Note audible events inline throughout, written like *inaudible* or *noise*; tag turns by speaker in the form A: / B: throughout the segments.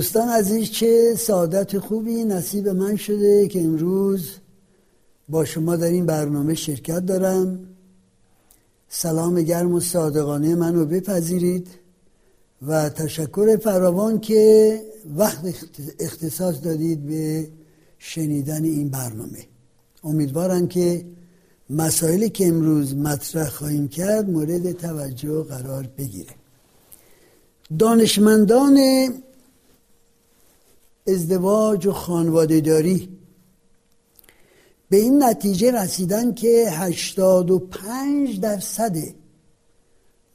A: دوستان عزیز چه سعادت خوبی نصیب من شده که امروز با شما در این برنامه شرکت دارم. سلام گرم و صادقانه منو بپذیرید و تشکر فراوان که وقت اختصاص دادید به شنیدن این برنامه. امیدوارم که مسائلی که امروز مطرح خواهیم کرد مورد توجه قرار بگیره. دانشمندان ازدواج و خانواده داری به این نتیجه رسیدن که 85 درصد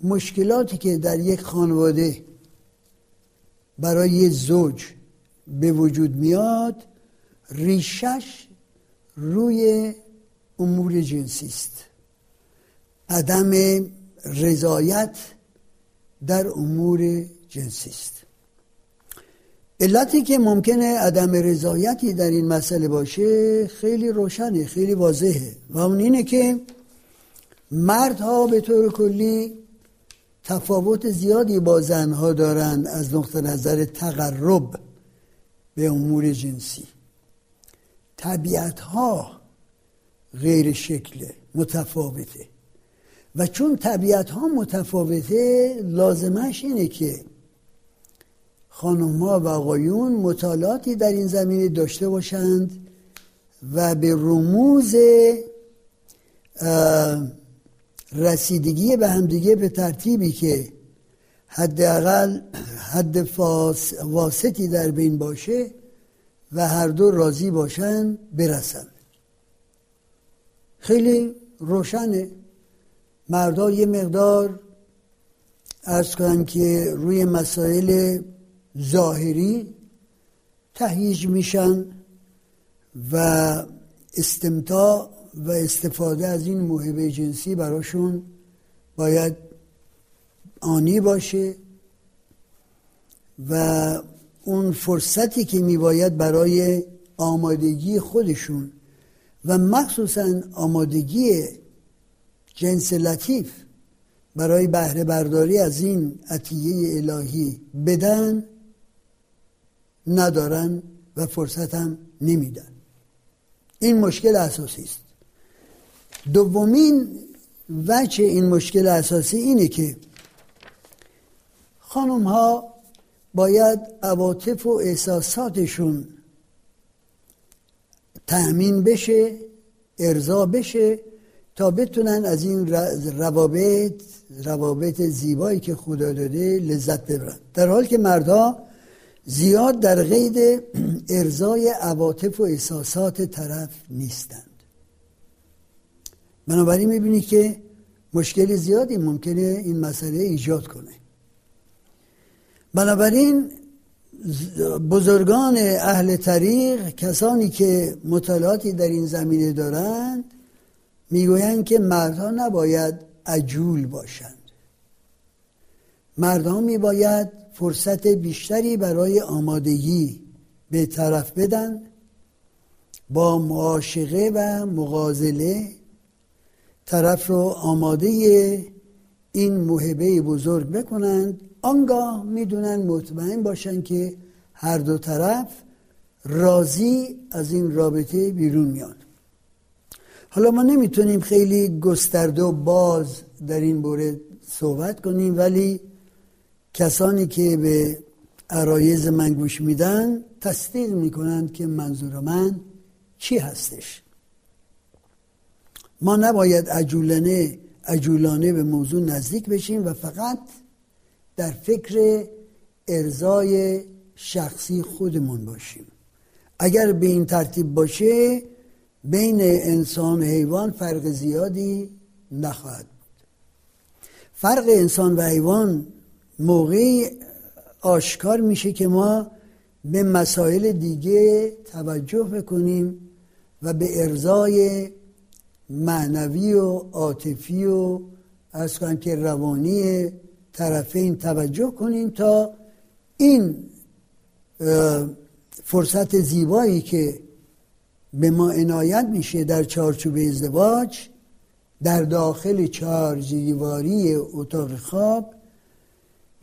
A: مشکلاتی که در یک خانواده برای زوج به وجود میاد ریشش روی امور جنسی است. عدم رضایت در امور جنسی است. علتی که ممکنه عدم رضایتی در این مسئله باشه خیلی روشنه خیلی واضحه. و اون اینه که مردها به طور کلی تفاوت زیادی با زنها دارند از نقطه نظر تقرب به امور جنسی. طبیعت ها غیر شکل متفاوته. و چون طبیعت ها متفاوته لازمش اینه که خانم ها و آقایون مطالعاتی در این زمینه داشته باشند و به رموز رسیدگی به همدیگه به ترتیبی که حداقل حد واسطی در بین باشه و هر دو راضی باشند برسند خیلی روشنه. مردا یه مقدار ارز کنم که روی مسائل ظاهری تهییج میشن و استمتاع و استفاده از این موهبه جنسی براشون باید آنی باشه و اون فرصتی که میباید برای آمادگی خودشون و مخصوصا آمادگی جنس لطیف برای بهره برداری از این عطیه الهی بدن ندارن و فرصت هم نمیدن. این مشکل اساسی است. دومین وجه این مشکل اساسی اینه که خانم ها باید عواطف و احساساتشون تأمین بشه ارضا بشه تا بتونن از این روابط روابط زیبایی که خدا داده لذت ببرن. در حال که مردها زیاد در قید ارزای عواطف و احساسات طرف نیستند. بنابراین می‌بینی که مشکل زیادی ممکنه این مسئله ایجاد کنه. بنابراین بزرگان اهل طریق کسانی که مطالعاتی در این زمینه دارند می‌گویند که مردها نباید عجول باشند. مردها میباید فرصت بیشتری برای آمادگی به طرف بدن با معاشقه و مغازله. طرف رو آماده این محبه بزرگ بکنند آنگاه می‌دونن مطمئن باشن که هر دو طرف راضی از این رابطه بیرون میاد حالا ما نمی‌تونیم خیلی گسترده و باز در این مورد صحبت کنیم ولی کسانی که به عرایز من گوش میدن تصدیق می‌کنند که منظور من چی هستش. ما نباید عجولانه عجولانه به موضوع نزدیک بشیم و فقط در فکر ارزای شخصی خودمون باشیم. اگر به این ترتیب باشه بین انسان و حیوان فرق زیادی نخواهد بود. فرق انسان و حیوان موقعی آشکار میشه که ما به مسائل دیگه توجه بکنیم و به ارزای معنوی و عاطفی و از که روانی طرفین توجه کنیم تا این فرصت زیبایی که به ما عنایت میشه در چارچوب ازدواج در داخل چهار دیواری اتاق خواب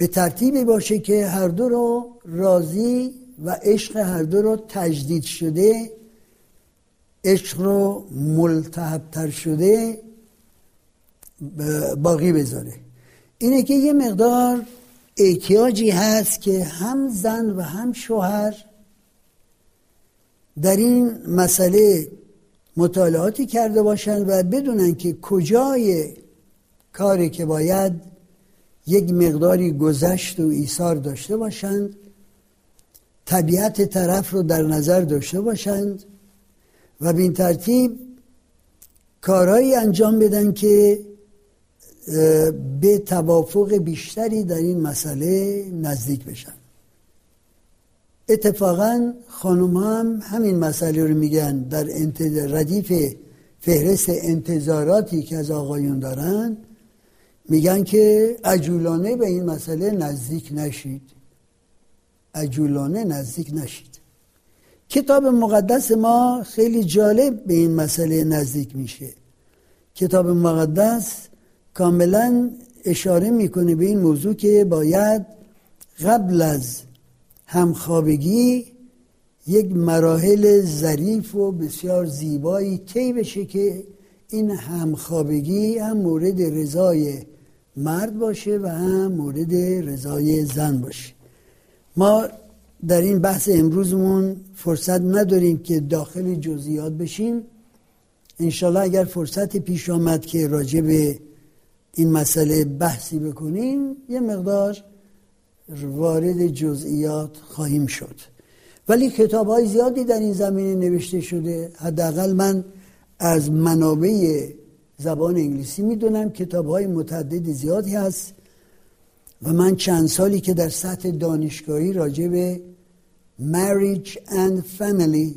A: به ترتیبی باشه که هر دو رو راضی و عشق هر دو رو تجدید شده عشق رو ملتحبتر شده باقی بذاره. اینه که یه مقدار احتیاجی هست که هم زن و هم شوهر در این مسئله مطالعاتی کرده باشند و بدونن که کجای کاری که باید یک مقداری گذشت و ایثار داشته باشند. طبیعت طرف رو در نظر داشته باشند. و به این ترتیب کارهایی انجام بدن که به توافق بیشتری در این مسئله نزدیک بشن. اتفاقا خانم هم همین مسئله رو میگن در ردیف فهرست انتظاراتی که از آقایون دارن. میگن که عجولانه به این مسئله نزدیک نشید. عجولانه نزدیک نشید. کتاب مقدس ما خیلی جالب به این مسئله نزدیک میشه. کتاب مقدس کاملا اشاره می‌کنه به این موضوع که باید قبل از همخوابگی یک مراحل ظریف و بسیار زیبایی طی بشه که این همخوابگی هم مورد رضای مرد باشه و هم مورد رضای زن باشه. ما در این بحث امروزمون فرصت نداریم که داخل جزئیات بشیم. انشالله اگر فرصت پیش آمد که راجع به این مسئله بحثی بکنیم یه مقدار وارد جزئیات خواهیم شد. ولی کتاب های زیادی در این زمینه نوشته شده. حداقل من از منابع زبان انگلیسی می‌دونم کتاب های متعدد زیادی هست و من چند سالی که در سطح دانشگاهی راجع به marriage and family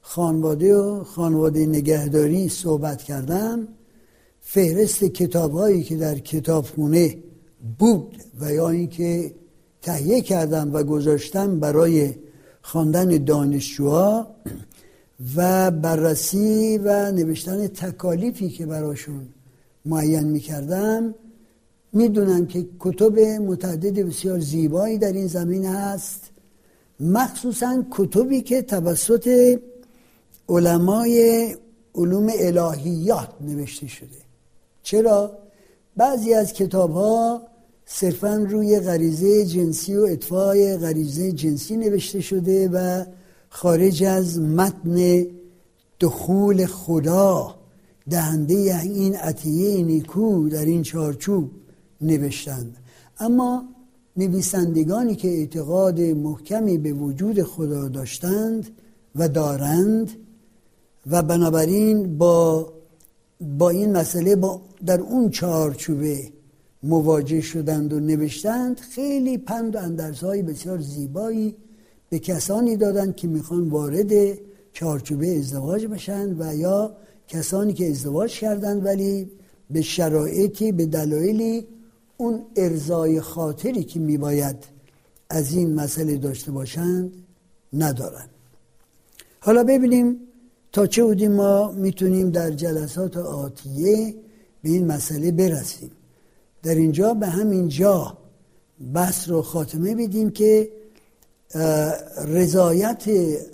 A: خانواده و خانواده نگهداری صحبت کردم. فهرست کتاب هایی که در کتابخونه بود و یا اینکه تهیه کردم و گذاشتم برای خواندن دانشجوها و بررسی و نوشتن تکالیفی که براشون معین می‌کردم می‌دونم که کتب متعدد بسیار زیبایی در این زمین هست مخصوصا کتبی که توسط علمای علوم الهیات نوشته شده چرا؟ بعضی از کتاب ها صرفا روی غریزه جنسی و اطفای غریزه جنسی نوشته شده و خارج از متن دخول خدا دهنده این عطیه نیکو در این چارچوب نوشتند. اما نویسندگانی که اعتقاد محکمی به وجود خدا داشتند و دارند و بنابراین با با این مسئله با در اون چارچوبه مواجه شدند و نوشتند خیلی پند و اندرزهای بسیار زیبایی به کسانی دادند که می‌خوان وارد چارچوبه ازدواج بشن و یا کسانی که ازدواج کردند ولی به شرایطی به دلایلی اون ارزای خاطری که میباید از این مسئله داشته باشند ندارن. حالا ببینیم تا چه بودی ما می‌تونیم در جلسات آتیه به این مسئله برسیم. در اینجا به همین جا بحث رو خاتمه بدیم که رضایت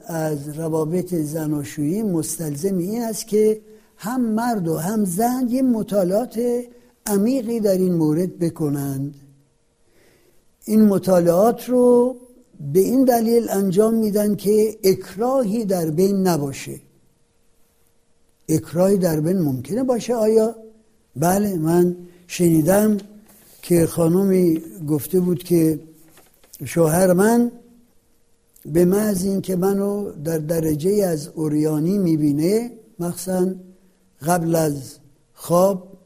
A: از روابط زناشویی مستلزم این است که هم مرد و هم زن یه مطالعات عمیقی در این مورد بکنند. این مطالعات رو به این دلیل انجام میدن که اکراهی در بین نباشه. اکراهی در بین ممکنه باشه. آیا؟ بله من شنیدم که خانومی گفته بود که شوهر من به محض این که منو در درجه از اوریانی می‌بینه مخصوصا قبل از خواب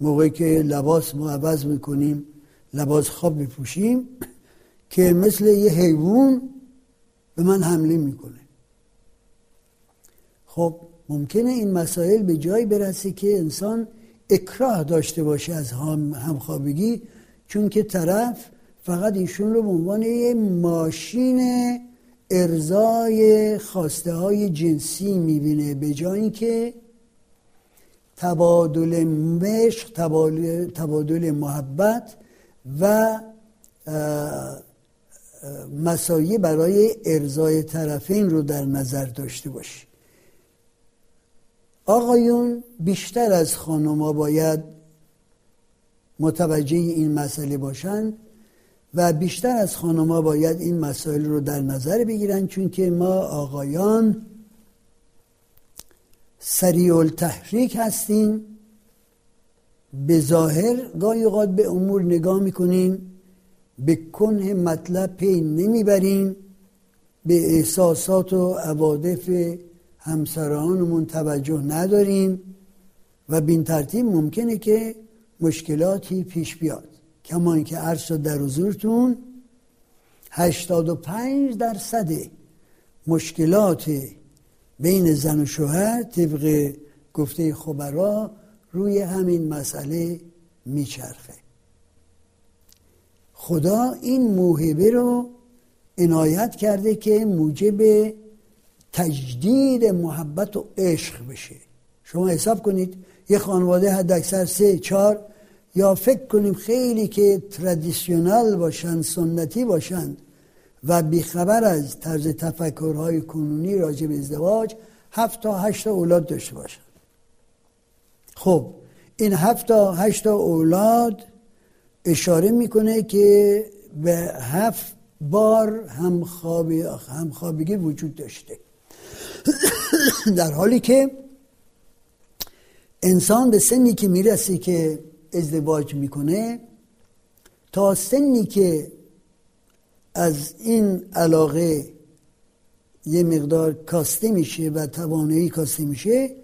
A: موقعی که لباس ما عوض می‌کنیم لباس خواب بپوشیم که مثل یه حیوان به من حمله می‌کنه. خب ممکنه این مسائل به جایی برسه که انسان اکراه داشته باشه از همخوابگی چون که طرف فقط ایشون رو به عنوان یه ماشین ارزای خواسته های جنسی می‌بینه به جایی که تبادل مشق تبادل محبت و مسایی برای ارزای طرفین رو در نظر داشته باشی. آقایون بیشتر از خانوما باید متوجه این مسئله باشند و بیشتر از خانوما باید این مسائل رو در نظر بگیرن چون که ما آقایان سریع التحریک هستیم. به ظاهر گاهی اوقات به امور نگاه می‌کنیم به کنه مطلب پی نمی‌بریم به احساسات و عوادف همسرانمون توجه نداریم و بین ترتیب ممکنه که مشکلاتی پیش بیاد. کما اینکه عرض شد در حضورتون 85 درصد مشکلات بین زن و شوهر طبق گفته خبرا روی همین مسئله میچرخه. خدا این موهبه رو عنایت کرده که موجب تجدید محبت و عشق بشه. شما حساب کنید یه خانواده حد اکثر سه چهار یا فکر کنیم خیلی که تردیسیونال باشند سنتی باشند و بیخبر از طرز تفکرهای کنونی راجع به ازدواج هفت تا هشت اولاد داشته باشند خب این هفت تا هشت اولاد اشاره می‌کنه که به هفت بار همخوابگی وجود داشته. در حالی که انسان به سنی که می‌رسه که ازدواج می‌کنه تا سنی که از این علاقه یه مقدار کاسته میشه و توانایی کاسته میشه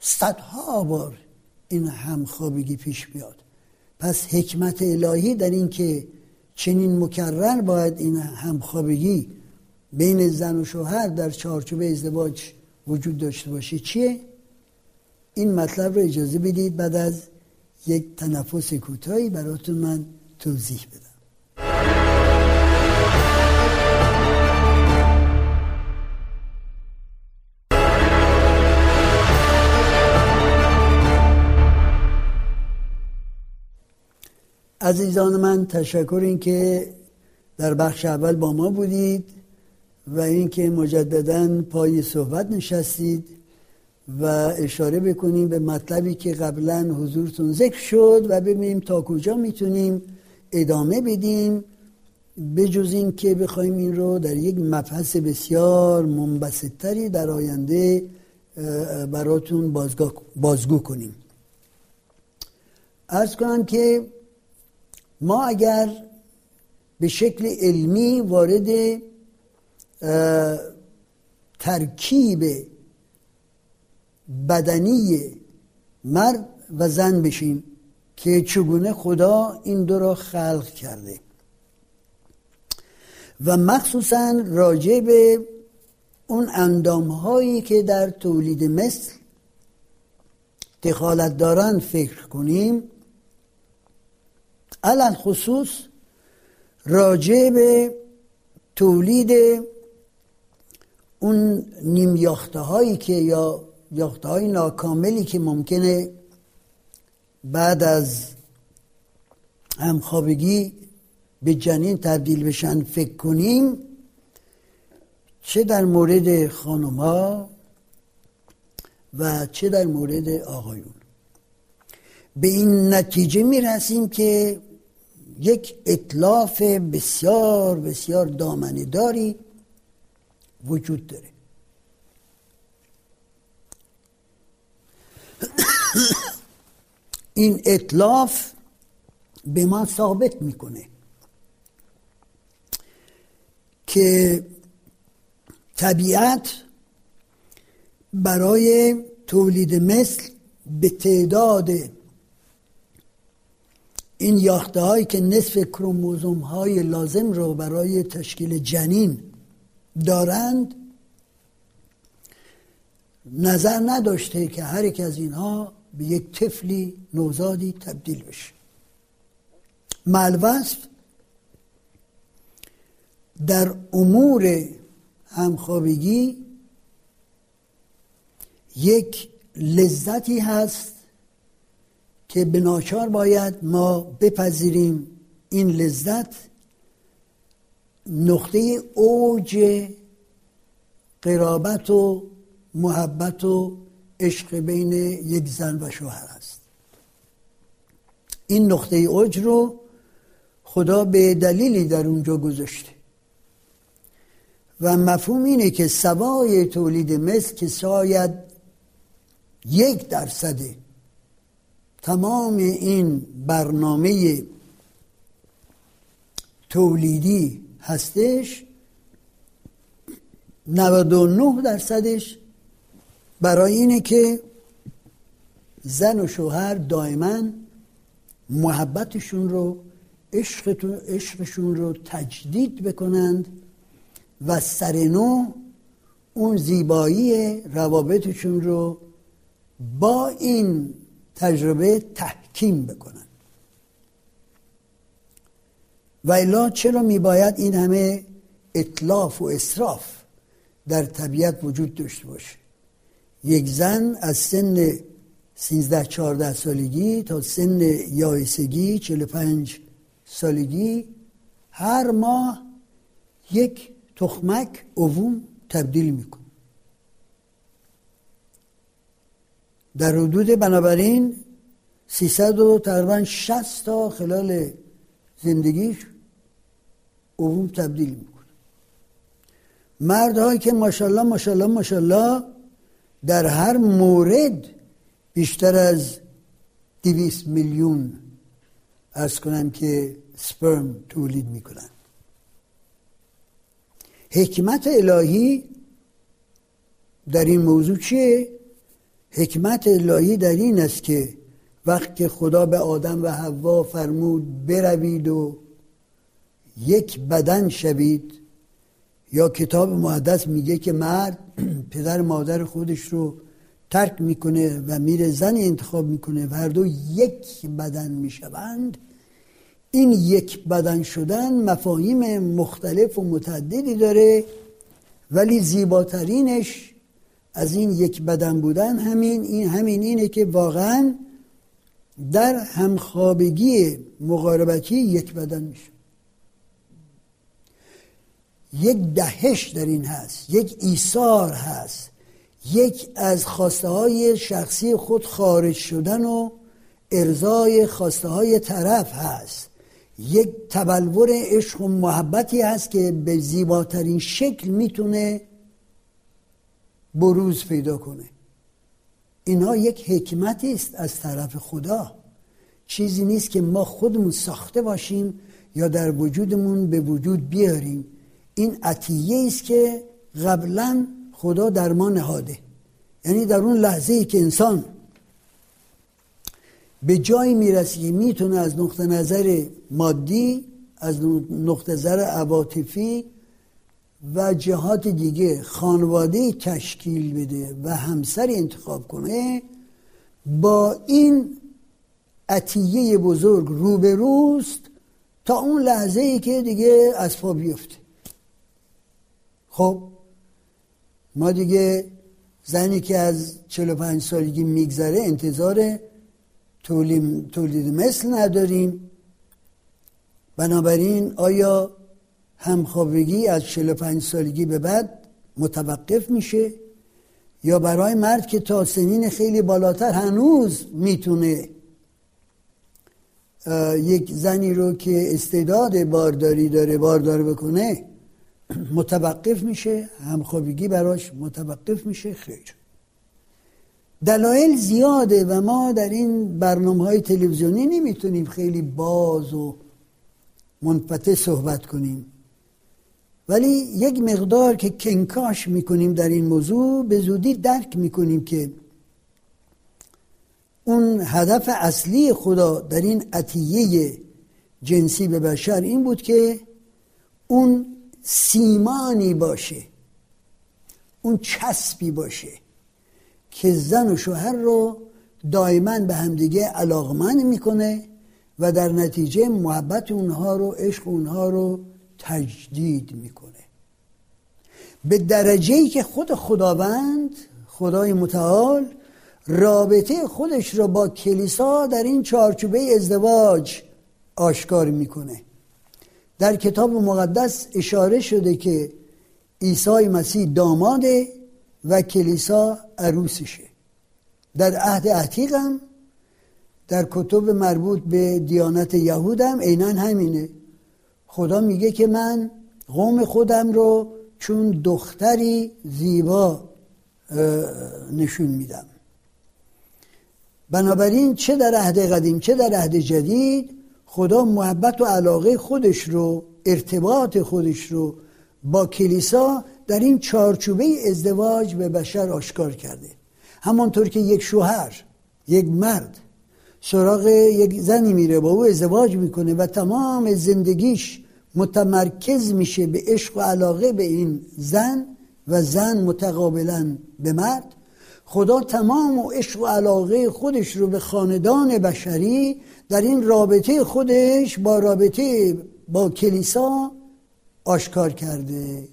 A: صدها بار این همخوابگی پیش میاد پس حکمت الهی در این که چنین مکرر باید این همخوابگی بین زن و شوهر در چارچوب ازدواج وجود داشته باشه چیه؟ این مطلب رو اجازه بدید بعد از یک تنفس کوتاهی براتون من توضیح بدم. عزیزان من تشکر این که در بخش اول با ما بودید و اینکه مجددا پای صحبت نشستید. و اشاره بکنیم به مطلبی که قبلا حضورتون ذکر شد و ببینیم تا کجا می‌تونیم ادامه بدیم. بجز این که بخوایم این رو در یک مبحث بسیار منبسطتری در آینده براتون بازگو کنیم. ارز کنم که ما اگر به شکل علمی وارد ترکیب بدنی مرد و زن بشیم که چگونه خدا این دو را خلق کرده. و مخصوصا راجع به اون اندام هایی که در تولید مثل دخالت دارن فکر کنیم. علل خصوص راجع به تولید اون نیم یاخته هایی که یا یاخته های ناکاملی که ممکنه بعد از همخوابگی به جنین تبدیل بشن فکر کنیم چه در مورد خانوما و چه در مورد آقایون. به این نتیجه می‌رسیم که یک اطلاف بسیار بسیار دامنه داری وجود داره. *coughs* این اطلاف به ما ثابت می‌کنه که طبیعت برای تولید مثل به تعداد این یاخته هایی که نصف کروموزوم های لازم رو برای تشکیل جنین دارند نظر نداشته که هر یک از اینها به یک طفلی نوزادی تبدیل بشه. ملوصف در امور همخوابگی یک لذتی هست که به ناچار باید ما بپذیریم. این لذت نقطه اوج قرابت و محبت و عشق بین یک زن و شوهر است. این نقطه اوج رو خدا به دلیلی در اونجا گذاشته. و مفهوم اینه که سوای تولید مثل که شاید یک درصد تمام این برنامه تولیدی هستش 99 درصدش برای اینه که زن و شوهر دائما محبتشون رو عشقشون رو تجدید بکنند و سرنو اون زیبایی روابطشون رو با این تجربه تحکیم بکنن و الا چرا میباید این همه اطلاف و اصراف در طبیعت وجود داشته باشه؟ یک زن از سن 13 14 سالگی تا سن یایسگی 45 سالگی هر ماه یک تخمک اووم تبدیل میکن در حدود بنابراین 300 و تقریبا 60 تا خلال زندگیش اووم تبدیل میکن مردهایی که ماشاءالله ماشاءالله ماشاءالله در هر مورد بیشتر از دویست میلیون ارز کنم که سپرم تولید می‌کنن حکمت الهی در این موضوع چیه؟ حکمت الهی در این است که وقتی خدا به آدم و حوا فرمود بروید و یک بدن شوید یا کتاب مقدس میگه که مرد *clears throat* پدر مادر خودش رو ترک می‌کنه و میره زن انتخاب می‌کنه. و هر دو یک بدن می‌شوند. این یک بدن شدن مفاهیم مختلف و متعددی داره ولی زیباترینش از این یک بدن بودن همین این همین اینه که واقعا در همخوابگی مقاربتی یک بدن میشه. یک دهش در این هست یک ایثار هست یک از خواسته های شخصی خود خارج شدن و ارزای خواسته های طرف هست. یک تبلور عشق و محبتی هست که به زیباترین شکل می‌تونه بروز پیدا کنه. اینها یک حکمتی است از طرف خدا. چیزی نیست که ما خودمون ساخته باشیم یا در وجودمون به وجود بیاریم. این عطیه است که قبلا خدا در ما نهاده. یعنی در اون لحظه ای که انسان به جایی می‌رسه که می‌تونه از نقطه نظر مادی از نقطه نظر عواطفی و جهات دیگه خانواده تشکیل بده و همسر انتخاب کنه با این عطیه بزرگ روبروست تا اون لحظه ای که دیگه از پا بیفته. خب ما دیگه زنی که از 45 سالگی میگذره انتظار تولید, مثل نداریم. بنابراین آیا همخوابگی از 45 سالگی به بعد متوقف میشه؟ یا برای مرد که تا سنین خیلی بالاتر هنوز می‌تونه یک زنی رو که استعداد بارداری داره باردار بکنه متوقف میشه همخوابگی براش متوقف میشه خیر دلایل زیاده و ما در این برنامه های تلویزیونی نمی‌تونیم خیلی باز و منفتح صحبت کنیم. ولی یک مقدار که کنکاش می‌کنیم در این موضوع به زودی درک می‌کنیم که اون هدف اصلی خدا در این عطیه جنسی به بشر این بود که اون سیمانی باشه اون چسبی باشه که زن و شوهر رو دائما به همدیگه علاقمند می‌کنه و در نتیجه محبت اونها رو عشق اونها رو تجدید می‌کنه. به درجه ای که خود خداوند خدای متعال رابطه خودش را با کلیسا در این چارچوبه ازدواج آشکار می‌کنه. در کتاب مقدس اشاره شده که عیسی مسیح داماده و کلیسا عروسشه. در عهد عتیق هم در کتب مربوط به دیانت یهود هم عینا همینه. خدا میگه که من قوم خودم رو چون دختری زیبا نشون میدم. بنابراین چه در عهد قدیم چه در عهد جدید خدا محبت و علاقه خودش رو ارتباط خودش رو با کلیسا در این چارچوبه ازدواج به بشر آشکار کرده. همانطور که یک شوهر یک مرد سراغ یک زنی میره با او ازدواج می‌کنه و تمام زندگیش متمرکز میشه به عشق و علاقه به این زن و زن متقابلا به مرد. خدا تمام و عشق و علاقه خودش رو به خاندان بشری در این رابطه خودش با رابطه با کلیسا آشکار کرده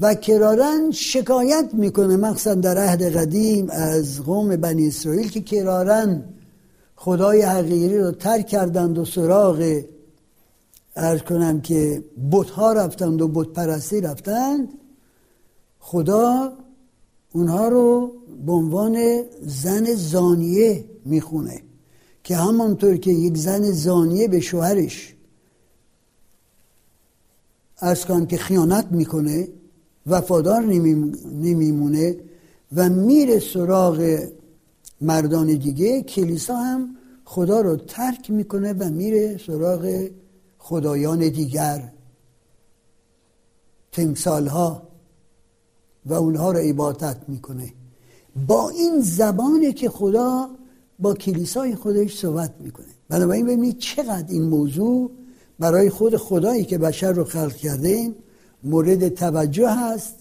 A: و کرارن شکایت می‌کنه مخصوصا در عهد قدیم از قوم بنی اسرائیل که کرارن خدای حقیقی رو ترک کردند و سراغ ارز کنم که بتها رفتند و بت پرستی رفتند خدا اونها رو به عنوان زن زانیه می‌خونه که همانطور که یک زن زانیه به شوهرش کن که خیانت می‌کنه وفادار نمیمونه و میره سراغ مردان دیگه کلیسا هم خدا رو ترک می‌کنه و میره سراغ خدایان دیگر. تمثال ها و اونها رو عبادت می‌کنه. با این زبانه که خدا با کلیسای خودش صحبت می‌کنه. بنابراین ببینید چقدر این موضوع برای خود خدایی که بشر رو خلق کرده مورد توجه هست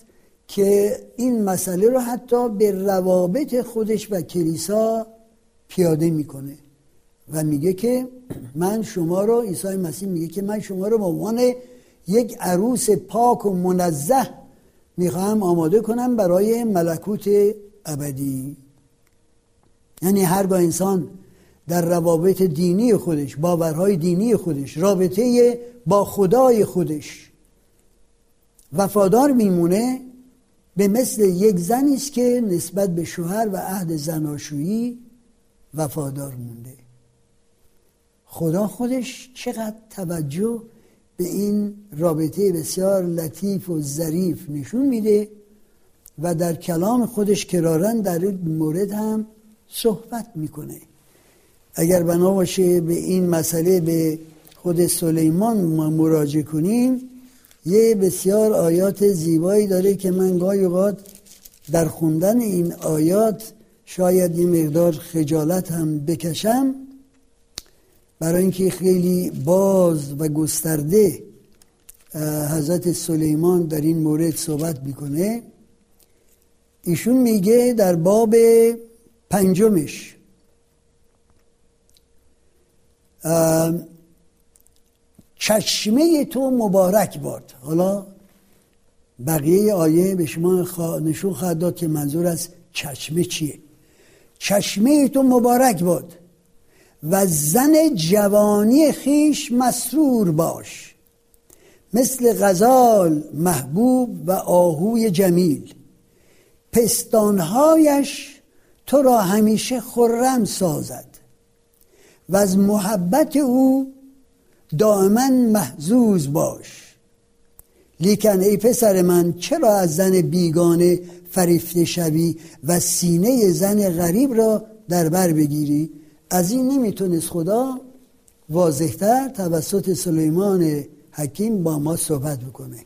A: که این مسئله رو حتی به روابط خودش و کلیسا پیاده می‌کنه. و میگه که من شما رو عیسی مسیح میگه که من شما رو به عنوان یک عروس پاک و منزه می‌خواهم آماده کنم برای ملکوت ابدی. یعنی هرگاه انسان در روابط دینی خودش باورهای دینی خودش رابطه با خدای خودش وفادار میمونه به مثل یک زنی است که نسبت به شوهر و عهد زناشویی وفادار مونده. خدا خودش چقدر توجه به این رابطه بسیار لطیف و ظریف نشون میده و در کلام خودش کرارن در این مورد هم صحبت می‌کنه. اگر بنا باشه به این مسئله به خود سلیمان ما مراجعه کنیم یه بسیار آیات زیبایی داره که من گاهی اوقات در خوندن این آیات شاید یه مقدار خجالت هم بکشم. برای اینکه خیلی باز و گسترده حضرت سلیمان در این مورد صحبت می‌کنه. ایشون میگه در باب پنجمش چشمه تو مبارک باد. حالا بقیه آیه به شما نشون خواهد داد که منظور از چشمه چیه. چشمه تو مبارک باد. و زن جوانی خیش مسرور باش. مثل غزال محبوب و آهوی جمیل. پستانهایش تو را همیشه خرم سازد. و از محبت او دائما محزوز باش. لیکن ای پسر من چرا از زن بیگانه فریفته شوی و سینه زن غریب را در بر بگیری؟ از این نمی‌تونست خدا واضحتر توسط سلیمان حکیم با ما صحبت بکنه.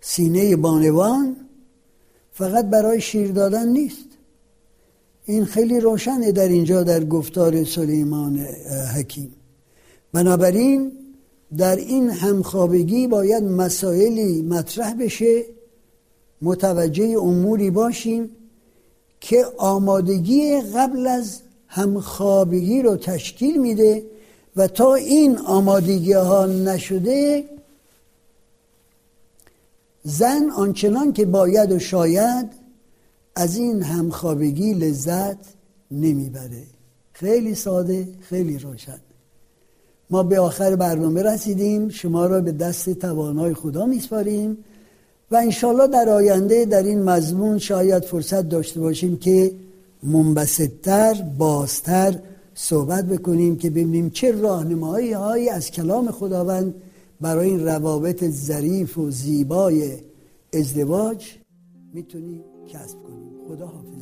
A: سینه بانوان فقط برای شیر دادن نیست. این خیلی روشنه در اینجا در گفتار سلیمان حکیم. بنابراین در این همخوابگی باید مسائلی مطرح بشه متوجه اموری باشیم که آمادگی قبل از همخوابگی رو تشکیل میده و تا این آمادگی ها نشده زن آنچنان که باید و شاید از این همخوابگی لذت نمی‌بره. خیلی ساده خیلی روشن. ما به آخر برنامه رسیدیم. شما را به دست توانای خدا میسپاریم. و انشالله در آینده در این مضمون شاید فرصت داشته باشیم که منبسطتر بازتر صحبت بکنیم که ببینیم چه راهنمایی هایی از کلام خداوند برای این روابط ظریف و زیبای ازدواج می‌تونیم کسب کنیم. خدا حافظ